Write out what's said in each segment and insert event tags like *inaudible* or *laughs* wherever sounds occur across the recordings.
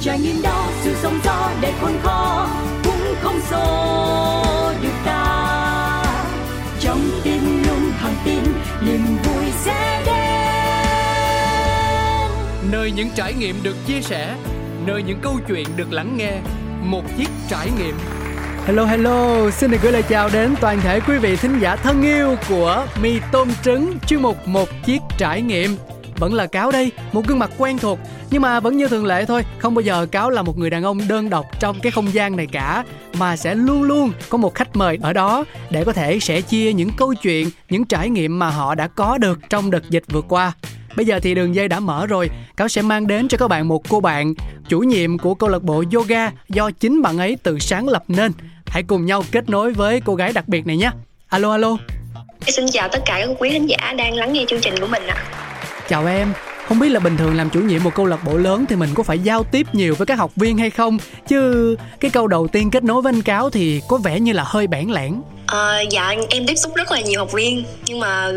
trải nghiệm đó dù sóng gió đầy khôn khó cũng không xô được ta. Trong tim luôn thẳng tin niềm vui sẽ đến. Nơi những trải nghiệm được chia sẻ nơi những câu chuyện được lắng nghe một chiếc trải nghiệm. Hello hello, xin được gửi lời chào đến toàn thể quý vị thính giả thân yêu của Mì Tôm Trứng chuyên mục Một Chiếc Trải Nghiệm vẫn là cáo đây một gương mặt quen thuộc nhưng mà vẫn như thường lệ thôi không bao giờ cáo là một người đàn ông đơn độc trong cái không gian này cả mà sẽ luôn luôn có một khách mời ở đó để có thể sẻ chia những câu chuyện những trải nghiệm mà họ đã có được trong đợt dịch vừa qua Bây giờ thì đường dây đã mở rồi, Cáo sẽ mang đến cho các bạn một cô bạn, chủ nhiệm của câu lạc bộ yoga do chính bạn ấy tự sáng lập nên. Hãy cùng nhau kết nối với cô gái đặc biệt này nhé. Alo alo. Xin chào tất cả các quý khán giả đang lắng nghe chương trình của mình ạ. À. Chào em, không biết là bình thường làm chủ nhiệm một câu lạc bộ lớn thì mình có phải giao tiếp nhiều với các học viên hay không? Chứ cái câu đầu tiên kết nối với anh cáo thì có vẻ như là hơi bản lẻn À, dạ em tiếp xúc rất là nhiều học viên. Nhưng mà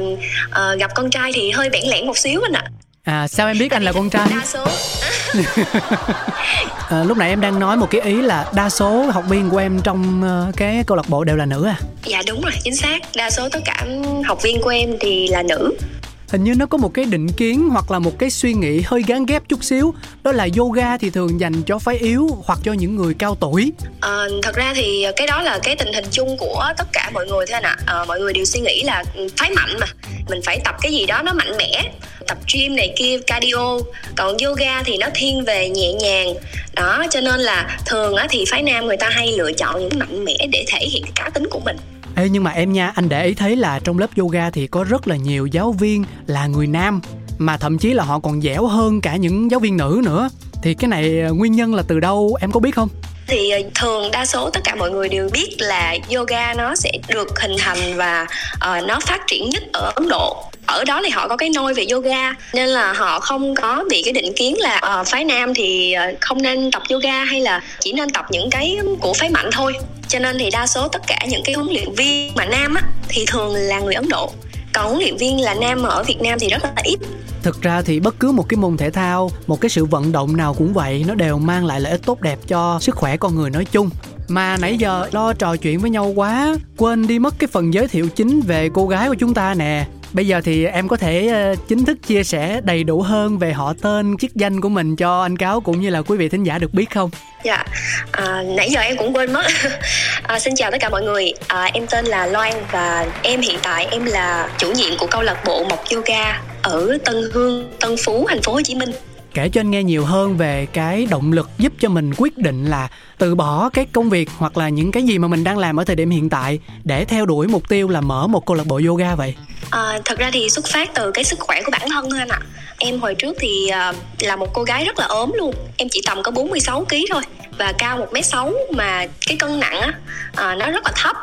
à, gặp con trai thì hơi bẽn lẽn một xíu anh ạ. À sao em biết anh là con trai? Đa số. À, *laughs* lúc nãy em đang nói một cái ý là đa số học viên của em trong cái câu lạc bộ đều là nữ à? Dạ đúng rồi chính xác. Đa số tất cả học viên của em thì là nữ hình như nó có một cái định kiến hoặc là một cái suy nghĩ hơi gán ghép chút xíu. Đó là yoga thì thường dành cho phái yếu hoặc cho những người cao tuổi. À, thật ra thì cái đó là cái tình hình chung của tất cả mọi người thôi anh ạ. À, mọi người đều suy nghĩ là phái mạnh mà. Mình phải tập cái gì đó nó mạnh mẽ. Tập gym này kia cardio. Còn yoga thì nó thiên về nhẹ nhàng. Đó cho nên là thường á thì phái nam người ta hay lựa chọn những mạnh mẽ để thể hiện cá tính của mình. Ê nhưng mà em nha, anh để ý thấy là trong lớp yoga thì có rất là nhiều giáo viên là người nam mà thậm chí là họ còn dẻo hơn cả những giáo viên nữ nữa. Thì cái này ờ, nguyên nhân là từ đâu em có biết không? thì ờ, thường đa số tất cả mọi người đều biết là yoga nó sẽ được hình thành và uh, nó phát triển nhất ở Ấn Độ ở đó thì họ có cái nôi về yoga nên là họ không có bị cái định kiến là uh, phái nam thì ờ, không nên tập yoga hay là chỉ nên tập những cái của phái mạnh thôi. Cho nên thì đa số tất cả những cái huấn luyện viên mà nam á thì thường là người ấn độ. Còn huấn luyện viên là nam mà ở việt nam thì rất là ít. Thực ra thì bất cứ một cái môn thể thao một cái sự vận động nào cũng vậy nó đều mang lại lợi ích tốt đẹp cho sức khỏe con người nói chung. Mà nãy giờ lo trò chuyện với nhau quá quên đi mất cái phần giới thiệu chính về cô gái của chúng ta nè bây giờ thì em có thể uh, chính thức chia sẻ đầy đủ hơn về họ tên chức danh của mình cho anh cáo cũng như là quý vị thính giả được biết không? Dạ à, nãy giờ em cũng quên mất. *laughs* À, xin chào tất cả mọi người. À, em tên là loan và em hiện tại em là chủ nhiệm của câu lạc bộ mộc yoga ở tân hương tân phú thành phố hồ chí minh. Kể cho anh nghe nhiều hơn về cái động lực giúp cho mình quyết định là từ bỏ cái công việc hoặc là những cái gì mà mình đang làm ở thời điểm hiện tại để theo đuổi mục tiêu là mở một câu lạc bộ yoga vậy? À, thật ra thì xuất phát từ cái sức khỏe của bản thân thôi anh ạ. Em hồi trước thì ờ, là một cô gái rất là ốm luôn. Em chỉ tầm có 46 kg thôi và cao một m sáu mà cái cân nặng á à, nó rất là thấp.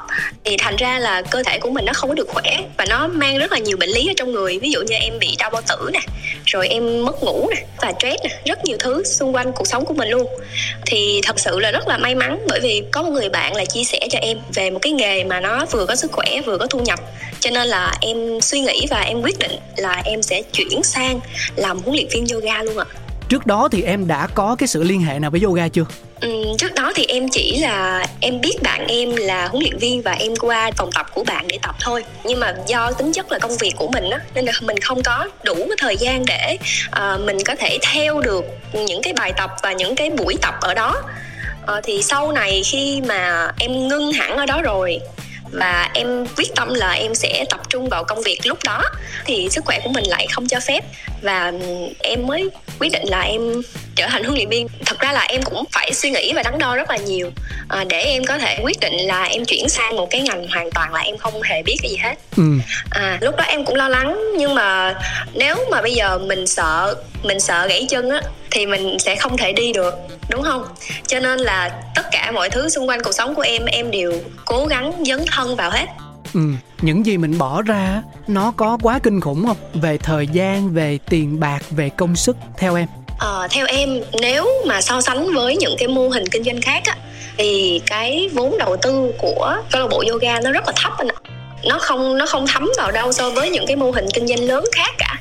Thì thành ra là cơ thể của mình nó không có được khỏe và nó mang rất là nhiều bệnh lý ở trong người. Ví dụ như em bị đau bao tử nè rồi em mất ngủ nè và stress nè rất nhiều thứ xung quanh cuộc sống của mình luôn. Thì thật sự là rất là may mắn bởi vì có một người bạn là chia sẻ cho em về một cái nghề mà nó vừa có sức khỏe vừa có thu nhập. Cho nên là em suy nghĩ và em quyết định là em sẽ chuyển sang làm huấn luyện viên yoga luôn ạ. Trước đó thì em đã có cái sự liên hệ nào với yoga chưa? Ừ, trước đó thì em chỉ là em biết bạn em là huấn luyện viên và em qua phòng tập của bạn để tập thôi. Nhưng mà do tính chất là công việc của mình á nên là mình không có đủ cái thời gian để uh, mình có thể theo được những cái bài tập và những cái buổi tập ở đó uh, thì sau này khi mà em ngưng hẳn ở đó rồi và em quyết tâm là em sẽ tập trung vào công việc lúc đó thì sức khỏe của mình lại không cho phép và em mới quyết định là em trở thành huấn luyện viên. Thật ra là em cũng phải suy nghĩ và đắn đo rất là nhiều à, để em có thể quyết định là em chuyển sang một cái ngành hoàn toàn là em không hề biết cái gì hết. Ừ. à lúc đó em cũng lo lắng nhưng mà nếu mà bây giờ mình sợ mình sợ gãy chân á thì mình sẽ không thể đi được đúng không? Cho nên là tất cả mọi thứ xung quanh cuộc sống của em em đều cố gắng dấn thân vào hết ừ những gì mình bỏ ra nó có quá kinh khủng không? Về thời gian về tiền bạc về công sức theo em. Ờ, theo em nếu mà so sánh với những cái mô hình kinh doanh khác á thì cái vốn đầu tư của câu lạc bộ yoga nó rất là thấp anh ạ. Nó không nó không thấm vào đâu so với những cái mô hình kinh doanh lớn khác cả.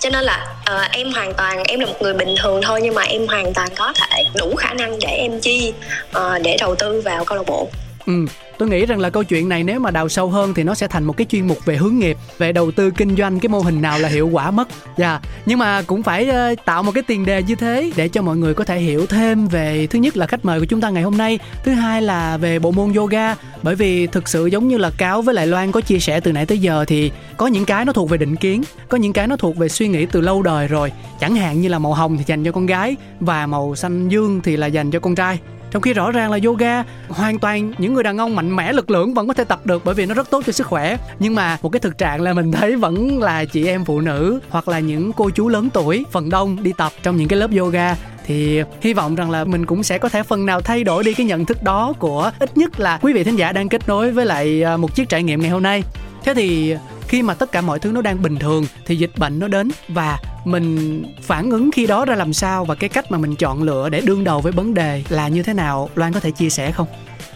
Cho nên là uh, em hoàn toàn em là một người bình thường thôi nhưng mà em hoàn toàn có thể đủ khả năng để em chi uh, để đầu tư vào câu lạc bộ ừ. Tôi nghĩ rằng là câu chuyện này nếu mà đào sâu hơn thì nó sẽ thành một cái chuyên mục về hướng nghiệp về đầu tư kinh doanh cái mô hình nào là hiệu quả mất dạ. Yeah. nhưng mà cũng phải uh, tạo một cái tiền đề như thế để cho mọi người có thể hiểu thêm về thứ nhất là khách mời của chúng ta ngày hôm nay thứ hai là về bộ môn yoga. Bởi vì thực sự giống như là cáo với lại loan có chia sẻ từ nãy tới giờ thì có những cái nó thuộc về định kiến có những cái nó thuộc về suy nghĩ từ lâu đời rồi. Chẳng hạn như là màu hồng thì dành cho con gái và màu xanh dương thì là dành cho con trai trong khi rõ ràng là yoga, hoàn toàn những người đàn ông mạnh mẽ, lực lượng vẫn có thể tập được bởi vì nó rất tốt cho sức khỏe. Nhưng mà một cái thực trạng là mình thấy vẫn là chị em phụ nữ hoặc là những cô chú lớn tuổi, phần đông đi tập trong những cái lớp yoga. Thì hy vọng rằng là mình cũng sẽ có thể phần nào thay đổi đi cái nhận thức đó của ít nhất là quý vị thính giả đang kết nối với lại à, một chiếc trải nghiệm ngày hôm nay. Thế thì khi mà tất cả mọi thứ nó đang bình thường thì dịch bệnh nó đến và mình phản ứng khi đó ra làm sao và cái cách mà mình chọn lựa để đương đầu với vấn đề là như thế nào? Loan có thể chia sẻ không?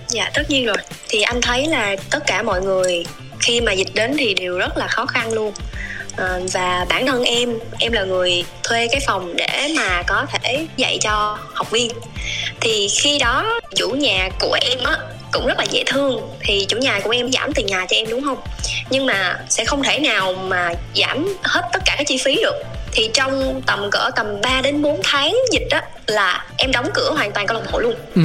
Dạ tất nhiên rồi. Thì anh thấy là tất cả mọi người khi mà dịch đến thì đều rất là khó khăn luôn. À, và bản thân em em là người thuê cái phòng để mà có thể dạy cho học viên. Thì khi đó chủ nhà của em á cũng rất là dễ thương. Thì chủ nhà của em giảm tiền nhà cho em đúng không? Nhưng mà sẽ không thể nào mà giảm hết tất cả các chi phí được thì trong tầm cỡ tầm 3 đến 4 tháng dịch đó là em đóng cửa hoàn toàn câu lạc bộ luôn. Ừ.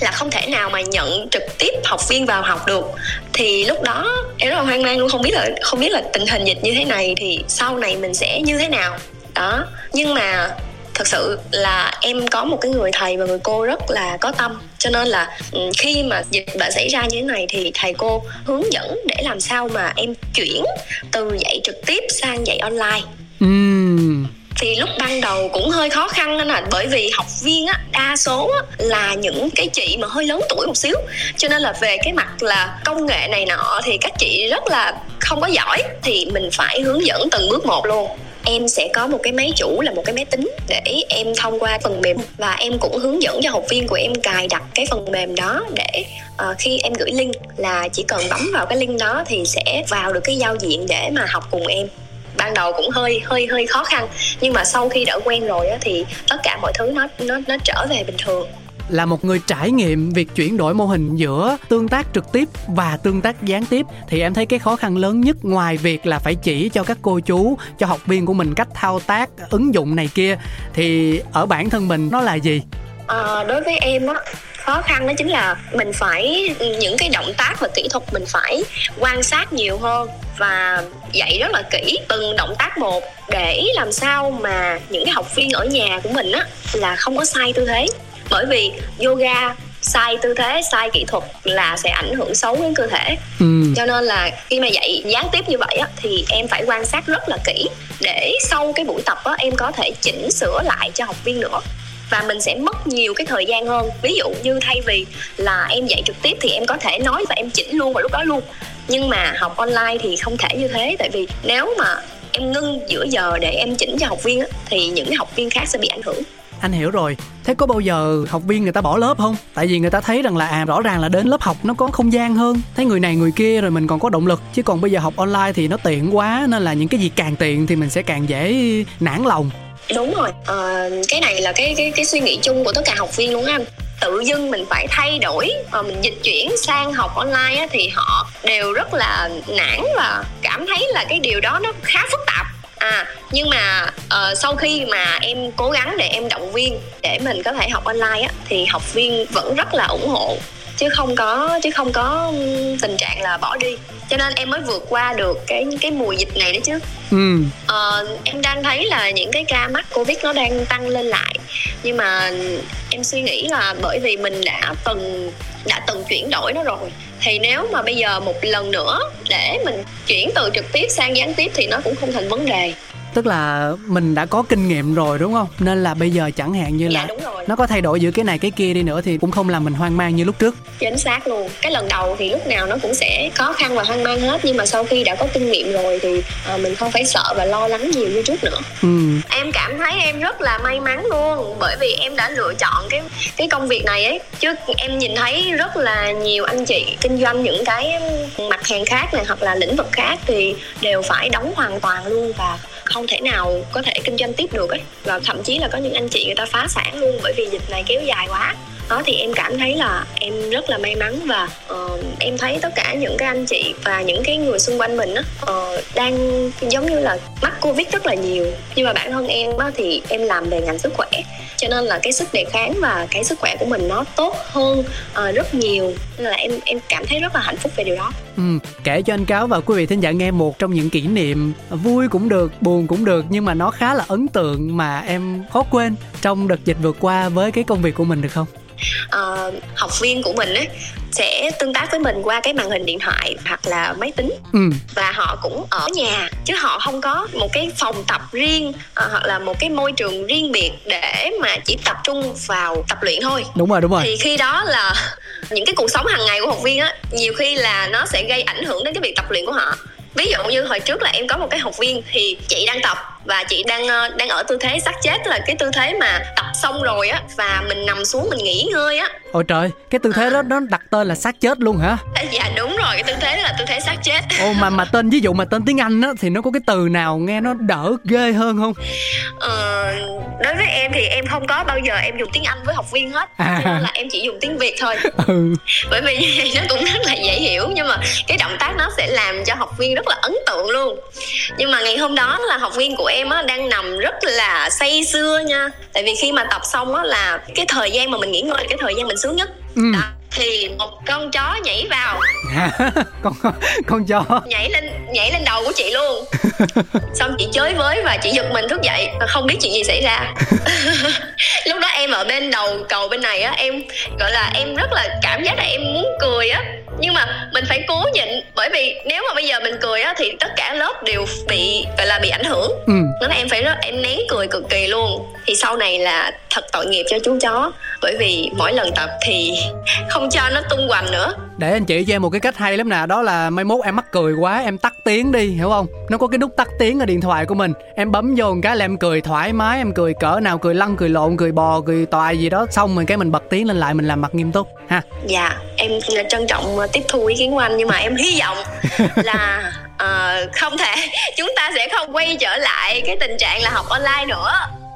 là không thể nào mà nhận trực tiếp học viên vào học được. Thì lúc đó em rất là hoang mang luôn không biết là không biết là tình hình dịch như thế này thì sau này mình sẽ như thế nào. Đó. Nhưng mà thật sự là em có một cái người thầy và người cô rất là có tâm. Cho nên là ừ, khi mà dịch bệnh xảy ra như thế này thì thầy cô hướng dẫn để làm sao mà em chuyển từ dạy trực tiếp sang dạy online. Uhm thì lúc ban đầu cũng hơi khó khăn nên là bởi vì học viên á đa số á, là những cái chị mà hơi lớn tuổi một xíu. Cho nên là về cái mặt là công nghệ này nọ thì các chị rất là không có giỏi thì mình phải hướng dẫn từng bước một luôn. Em sẽ có một cái máy chủ là một cái máy tính để em thông qua phần mềm và em cũng hướng dẫn cho học viên của em cài đặt cái phần mềm đó để uh, khi em gửi link là chỉ cần bấm vào cái link đó thì sẽ vào được cái giao diện để mà học cùng em ban đầu cũng hơi hơi hơi khó khăn. Nhưng mà sau khi đã quen rồi á, thì tất cả mọi thứ nó nó nó trở về bình thường. Là một người trải nghiệm việc chuyển đổi mô hình giữa tương tác trực tiếp và tương tác gián tiếp thì em thấy cái khó khăn lớn nhất ngoài việc là phải chỉ cho các cô chú cho học viên của mình cách thao tác ứng dụng này kia thì ở bản thân mình nó là gì? À, đối với em á khó khăn đó chính là mình phải những cái động tác và kỹ thuật mình phải quan sát nhiều hơn và dạy rất là kỹ từng động tác một để làm sao mà những cái học viên ở nhà của mình á là không có sai tư thế. Bởi vì yoga sai tư thế sai kỹ thuật là sẽ ảnh hưởng xấu đến cơ thể. Ừ. cho nên là khi mà dạy gián tiếp như vậy á, thì em phải quan sát rất là kỹ để sau cái buổi tập á, em có thể chỉnh sửa lại cho học viên nữa và mình sẽ mất nhiều cái thời gian hơn. Ví dụ như thay vì là em dạy trực tiếp thì em có thể nói và em chỉnh luôn vào lúc đó luôn. Nhưng mà học online thì không thể như thế. Tại vì nếu mà em ngưng giữa giờ để em chỉnh cho học viên thì những học viên khác sẽ bị ảnh hưởng. Anh hiểu rồi. Thế có bao giờ học viên người ta bỏ lớp không? Tại vì người ta thấy rằng là à rõ ràng là đến lớp học nó có không gian hơn. Thấy người này người kia rồi mình còn có động lực. Chứ còn bây giờ học online thì nó tiện quá, nên là những cái gì càng tiện thì mình sẽ càng dễ nản lòng đúng rồi. À, cái này là cái cái cái suy nghĩ chung của tất cả học viên luôn anh. Tự dưng mình phải thay đổi và mình dịch chuyển sang học online á, thì họ đều rất là nản và cảm thấy là cái điều đó nó khá phức tạp. À nhưng mà uh, sau khi mà em cố gắng để em động viên để mình có thể học online á thì học viên vẫn rất là ủng hộ chứ không có chứ không có tình trạng là bỏ đi. Cho nên em mới vượt qua được cái cái mùa dịch này đấy chứ. Ừ. ờ, em đang thấy là những cái ca mắc covid nó đang tăng lên lại. Nhưng mà em suy nghĩ là bởi vì mình đã từng đã từng chuyển đổi nó rồi thì nếu mà bây giờ một lần nữa để mình chuyển từ trực tiếp sang gián tiếp thì nó cũng không thành vấn đề tức là mình đã có kinh nghiệm rồi đúng không? Nên là bây giờ chẳng hạn như là dạ, nó có thay đổi giữa cái này cái kia đi nữa thì cũng không làm mình hoang mang như lúc trước. Chính xác luôn. Cái lần đầu thì lúc nào nó cũng sẽ khó khăn và hoang mang hết nhưng mà sau khi đã có kinh nghiệm rồi thì uh, mình không phải sợ và lo lắng nhiều như trước nữa. Ừ. em cảm thấy em rất là may mắn luôn bởi vì em đã lựa chọn cái cái công việc này ấy. Chứ em nhìn thấy rất là nhiều anh chị kinh doanh những cái mặt hàng khác này hoặc là lĩnh vực khác thì đều phải đóng hoàn toàn luôn và không thể nào có thể kinh doanh tiếp được ấy. Và thậm chí là có những anh chị người ta phá sản luôn bởi vì dịch này kéo dài quá đó thì em cảm thấy là em rất là may mắn và uh, em thấy tất cả những cái anh chị và những cái người xung quanh mình á uh, đang giống như là mắc covid rất là nhiều. Nhưng mà bản thân em á thì em làm về ngành sức khỏe cho nên là cái sức đề kháng và cái sức khỏe của mình nó tốt hơn uh, rất nhiều. Nên là em em cảm thấy rất là hạnh phúc về điều đó. Ừ, kể cho anh cáo và quý vị thính giả nghe một trong những kỷ niệm vui cũng được buồn cũng được nhưng mà nó khá là ấn tượng mà em khó quên trong đợt dịch vừa qua với cái công việc của mình được không? Uh, học viên của mình ấy sẽ tương tác với mình qua cái màn hình điện thoại hoặc là máy tính. Ừ. và họ cũng ở nhà chứ họ không có một cái phòng tập riêng uh, hoặc là một cái môi trường riêng biệt để mà chỉ tập trung vào tập luyện thôi. Đúng rồi đúng rồi. Thì khi đó là *laughs* những cái cuộc sống hàng ngày của học viên á nhiều khi là nó sẽ gây ảnh hưởng đến cái việc tập luyện của họ. Ví dụ như hồi trước là em có một cái học viên thì chị đang tập và chị đang ờ, đang ở tư thế xác chết là cái tư thế mà tập xong rồi á và mình nằm xuống mình nghỉ ngơi á. Ôi trời cái tư thế à. đó nó đặt tên là xác chết luôn hả? Dạ đúng rồi cái tư thế đó là tư thế xác chết. Ồ mà mà tên ví dụ mà tên tiếng anh á thì nó có cái từ nào nghe nó đỡ ghê hơn không? Ờ, đối với em thì em không có bao giờ em dùng tiếng anh với học viên hết. À. cho nên là em chỉ dùng tiếng việt thôi. *laughs* Ừ. bởi vì *laughs* nó cũng rất là dễ hiểu nhưng mà cái động tác nó sẽ làm cho học viên rất là ấn tượng luôn. Nhưng mà ngày hôm đó là học viên của em á đang nằm rất là say sưa nha. Tại vì khi mà tập xong á là cái thời gian mà mình nghỉ ngơi cái thời gian mình sướng nhất. Ừ. đó thì một con chó nhảy vào. *laughs* Con con chó. Nhảy lên nhảy lên đầu của chị luôn. *laughs* Xong chị chới với và chị giật mình thức dậy và không biết chuyện gì xảy ra. *laughs* Lúc đó em ở bên đầu cầu bên này á em gọi là em rất là cảm giác là em muốn cười á nhưng mà mình phải cố nhịn bởi vì nếu mà bây giờ mình cười á thì tất cả lớp đều bị gọi là bị ảnh hưởng. Ừ. nên là em phải rất em nén cười cực kỳ luôn. Thì sau này là thật tội nghiệp cho chú chó. Bởi vì mỗi lần tập thì không cho nó tung hoành nữa để anh chị cho em một cái cách hay lắm nè đó là mai mốt em mắc cười quá em tắt tiếng đi hiểu không? Nó có cái nút tắt tiếng ở điện thoại của mình. Em bấm vô một cái là em cười thoải mái em cười cỡ nào cười lăn cười lộn cười bò cười toài gì đó. Xong rồi cái mình bật tiếng lên lại mình làm mặt nghiêm túc ha. Dạ em trân trọng tiếp thu ý kiến của anh nhưng mà em hy vọng *laughs* là uh, không thể *laughs* chúng ta sẽ không quay trở lại cái tình trạng là học online nữa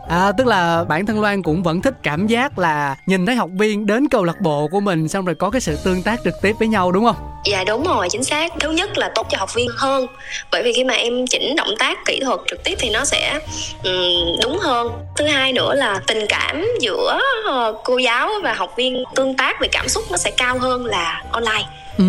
À, tức là bản thân Loan cũng vẫn thích cảm giác là nhìn thấy học viên đến câu lạc bộ của mình xong rồi có cái sự tương tác trực tiếp với nhau đúng không? Dạ đúng rồi, chính xác. Thứ nhất là tốt cho học viên hơn. Bởi vì khi mà em chỉnh động tác kỹ thuật trực tiếp thì nó sẽ um, đúng hơn. Thứ hai nữa là tình cảm giữa uh, cô giáo và học viên tương tác về cảm xúc nó sẽ cao hơn là online. Ừ,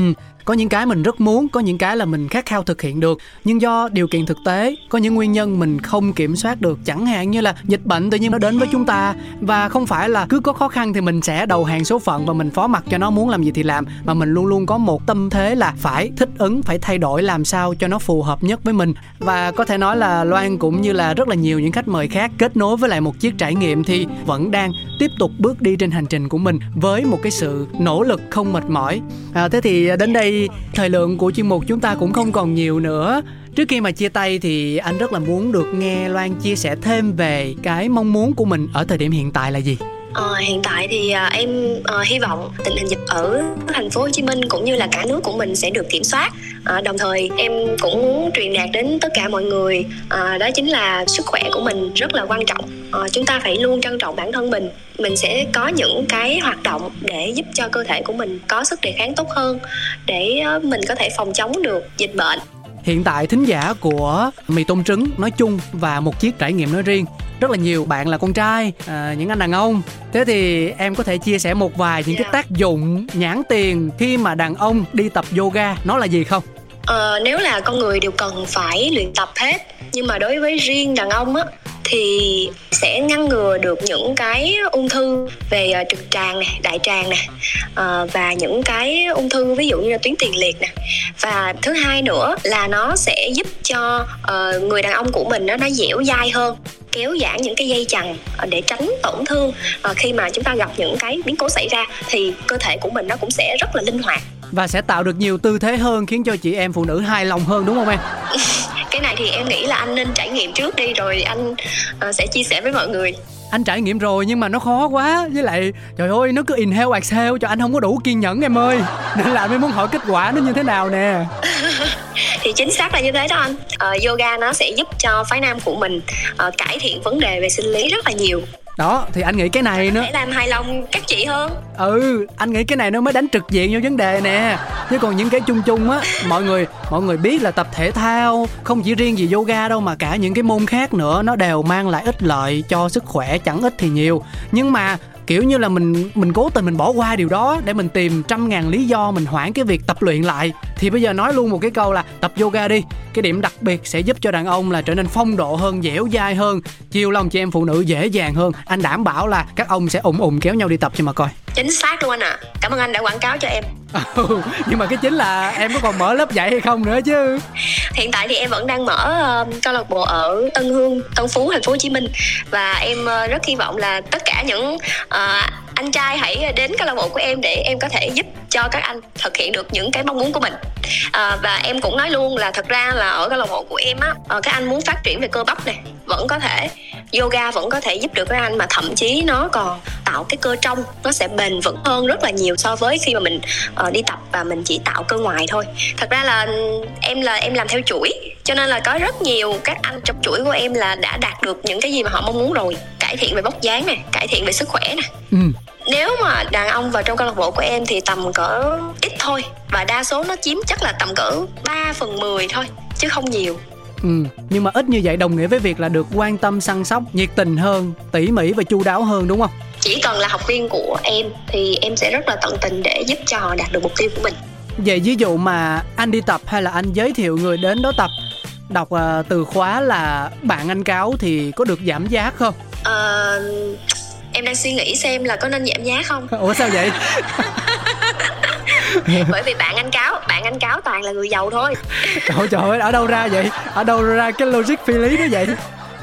có những cái mình rất muốn có những cái là mình khát khao thực hiện được. Nhưng do điều kiện thực tế có những nguyên nhân mình không kiểm soát được. Chẳng hạn như là dịch bệnh tự nhiên nó đến với chúng ta và không phải là cứ có khó khăn thì mình sẽ đầu hàng số phận và mình phó mặc cho nó muốn làm gì thì làm mà mình luôn luôn có một tâm thế là phải thích ứng phải thay đổi làm sao cho nó phù hợp nhất với mình. Và có thể nói là loan cũng như là rất là nhiều những khách mời khác kết nối với lại một chiếc trải nghiệm thì vẫn đang tiếp tục bước đi trên hành trình của mình với một cái sự nỗ lực không mệt mỏi. À, thế thì đến đây thời lượng của chuyên mục chúng ta cũng không còn nhiều nữa. Trước khi mà chia tay thì anh rất là muốn được nghe loan chia sẻ thêm về cái mong muốn của mình ở thời điểm hiện tại là gì. Ờ, hiện tại thì uh, em uh, hy vọng tình hình dịch ở thành phố Hồ Chí Minh cũng như là cả nước của mình sẽ được kiểm soát. Uh, đồng thời em cũng muốn truyền đạt đến tất cả mọi người uh, đó chính là sức khỏe của mình rất là quan trọng. Uh, chúng ta phải luôn trân trọng bản thân mình. Mình sẽ có những cái hoạt động để giúp cho cơ thể của mình có sức đề kháng tốt hơn để uh, mình có thể phòng chống được dịch bệnh hiện tại thính giả của mì tôm trứng nói chung và một chiếc trải nghiệm nói riêng rất là nhiều bạn là con trai à, những anh đàn ông. Thế thì em có thể chia sẻ một vài những yeah. cái tác dụng nhãn tiền khi mà đàn ông đi tập yoga nó là gì không? Ờ, nếu là con người đều cần phải luyện tập hết. Nhưng mà đối với riêng đàn ông á thì sẽ ngăn ngừa được những cái ung thư về uh, trực tràng này đại tràng nè uh, và những cái ung thư ví dụ như là tuyến tiền liệt nè. Và thứ hai nữa là nó sẽ giúp cho uh, người đàn ông của mình nó nó dẻo dai hơn kéo giãn những cái dây chằng để tránh tổn thương. Khi mà chúng ta gặp những cái biến cố xảy ra thì cơ thể của mình nó cũng sẽ rất là linh hoạt. Và sẽ tạo được nhiều tư thế hơn khiến cho chị em phụ nữ hài lòng hơn đúng không em *laughs* cái này thì em nghĩ là anh nên trải nghiệm trước đi rồi anh uh, sẽ chia sẻ với mọi người. Anh trải nghiệm rồi nhưng mà nó khó quá. Với lại trời ơi nó cứ inhale exhale cho anh không có đủ kiên nhẫn em ơi. *laughs* Nên là mới muốn hỏi kết quả nó như thế nào nè. *laughs* Thì chính xác là như thế đó anh. Uh, yoga nó sẽ giúp cho phái nam của mình uh, cải thiện vấn đề về sinh lý rất là nhiều đó thì anh nghĩ cái này nữa. để làm hài lòng các chị hơn. Ừ anh nghĩ cái này nó mới đánh trực diện vô vấn đề nè. Chứ còn những cái chung chung á mọi người mọi người biết là tập thể thao không chỉ riêng gì yoga đâu mà cả những cái môn khác nữa nó đều mang lại ích lợi cho sức khỏe chẳng ít thì nhiều. Nhưng mà kiểu như là mình mình cố tình mình bỏ qua điều đó để mình tìm trăm ngàn lý do mình hoãn cái việc tập luyện lại. Thì bây giờ nói luôn một cái câu là tập yoga đi. Cái điểm đặc biệt sẽ giúp cho đàn ông là trở nên phong độ hơn, dẻo dai hơn chiều lòng chị em phụ nữ dễ dàng hơn. Anh đảm bảo là các ông sẽ ủng ủng kéo nhau đi tập cho mà coi. Chính xác luôn anh ạ. À. cảm ơn anh đã quảng cáo cho em. *laughs* ừ, nhưng mà cái chính là em có còn mở lớp dạy hay không nữa chứ. Hiện tại thì em vẫn đang mở uh, câu lạc bộ ở Tân Hương Tân Phú thành phố Hồ Chí Minh. Và em uh, rất hy vọng là tất cả những uh, anh trai hãy đến câu lạc bộ của em để em có thể giúp cho các anh thực hiện được những cái mong muốn của mình. À, và em cũng nói luôn là thật ra là ở câu lạc bộ của em á ờ, các anh muốn phát triển về cơ bắp này vẫn có thể yoga vẫn có thể giúp được các anh mà thậm chí nó còn tạo cái cơ trong nó sẽ bền vững hơn rất là nhiều so với khi mà mình uh, đi tập và mình chỉ tạo cơ ngoài thôi. Thật ra là em là em làm theo chuỗi cho nên là có rất nhiều các anh trong chuỗi của em là đã đạt được những cái gì mà họ mong muốn rồi. Cải thiện về vóc dáng này cải thiện về sức khỏe này. Ừ. nếu mà đàn ông vào trong câu lạc bộ của em thì tầm cỡ ít thôi và đa số nó chiếm chắc là tầm cỡ 3 phần 10 thôi chứ không nhiều Ừ, nhưng mà ít như vậy đồng nghĩa với việc là được quan tâm săn sóc, nhiệt tình hơn, tỉ mỉ và chu đáo hơn đúng không? Chỉ cần là học viên của em thì em sẽ rất là tận tình để giúp cho họ đạt được mục tiêu của mình. Về ví dụ mà anh đi tập hay là anh giới thiệu người đến đó tập đọc uh, từ khóa là bạn anh cáo thì có được giảm giá không? Uh, em đang suy nghĩ xem là có nên giảm giá không? Ủa sao vậy? *laughs* *laughs* bởi vì bạn anh cáo bạn anh cáo toàn là người giàu thôi. *laughs* Trời trời ơi ở đâu ra vậy? Ở đâu ra cái logic phi lý đó vậy?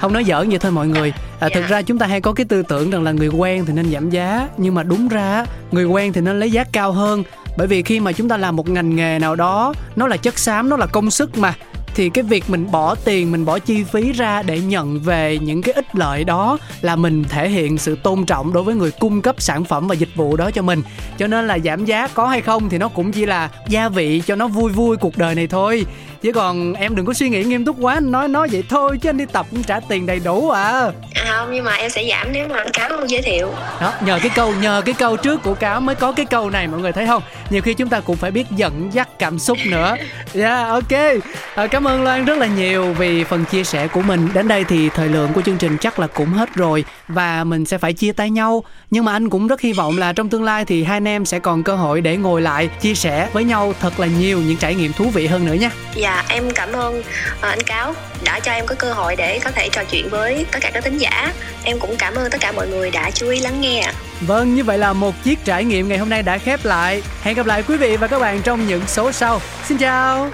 Không nói giỡn vậy thôi mọi người. À, thực dạ. ra chúng ta hay có cái tư tưởng rằng là người quen thì nên giảm giá. Nhưng mà đúng ra người quen thì nên lấy giá cao hơn. Bởi vì khi mà chúng ta làm một ngành nghề nào đó nó là chất xám nó là công sức mà thì cái việc mình bỏ tiền mình bỏ chi phí ra để nhận về những cái ích lợi đó là mình thể hiện sự tôn trọng đối với người cung cấp sản phẩm và dịch vụ đó cho mình. Cho nên là giảm giá có hay không thì nó cũng chỉ là gia vị cho nó vui vui cuộc đời này thôi. Chứ còn em đừng có suy nghĩ nghiêm túc quá nói nói vậy thôi chứ anh đi tập cũng trả tiền đầy đủ à. À không nhưng mà em sẽ giảm nếu mà anh cáo không giới thiệu. Đó nhờ cái câu nhờ cái câu trước của cáo mới có cái câu này mọi người thấy không? Nhiều khi chúng ta cũng phải biết dẫn dắt cảm xúc nữa. Dạ *laughs* yeah, ok. À, cảm ơn loan rất là nhiều vì phần chia sẻ của mình đến đây thì thời lượng của chương trình chắc là cũng hết rồi và mình sẽ phải chia tay nhau nhưng mà anh cũng rất hy vọng là trong tương lai thì hai anh em sẽ còn cơ hội để ngồi lại chia sẻ với nhau thật là nhiều những trải nghiệm thú vị hơn nữa nha dạ em cảm ơn uh, anh Cáo đã cho em có cơ hội để có thể trò chuyện với tất cả các tính giả. Em cũng cảm ơn tất cả mọi người đã chú ý lắng nghe. Vâng, như vậy là một chiếc trải nghiệm ngày hôm nay đã khép lại. Hẹn gặp lại quý vị và các bạn trong những số sau. Xin chào.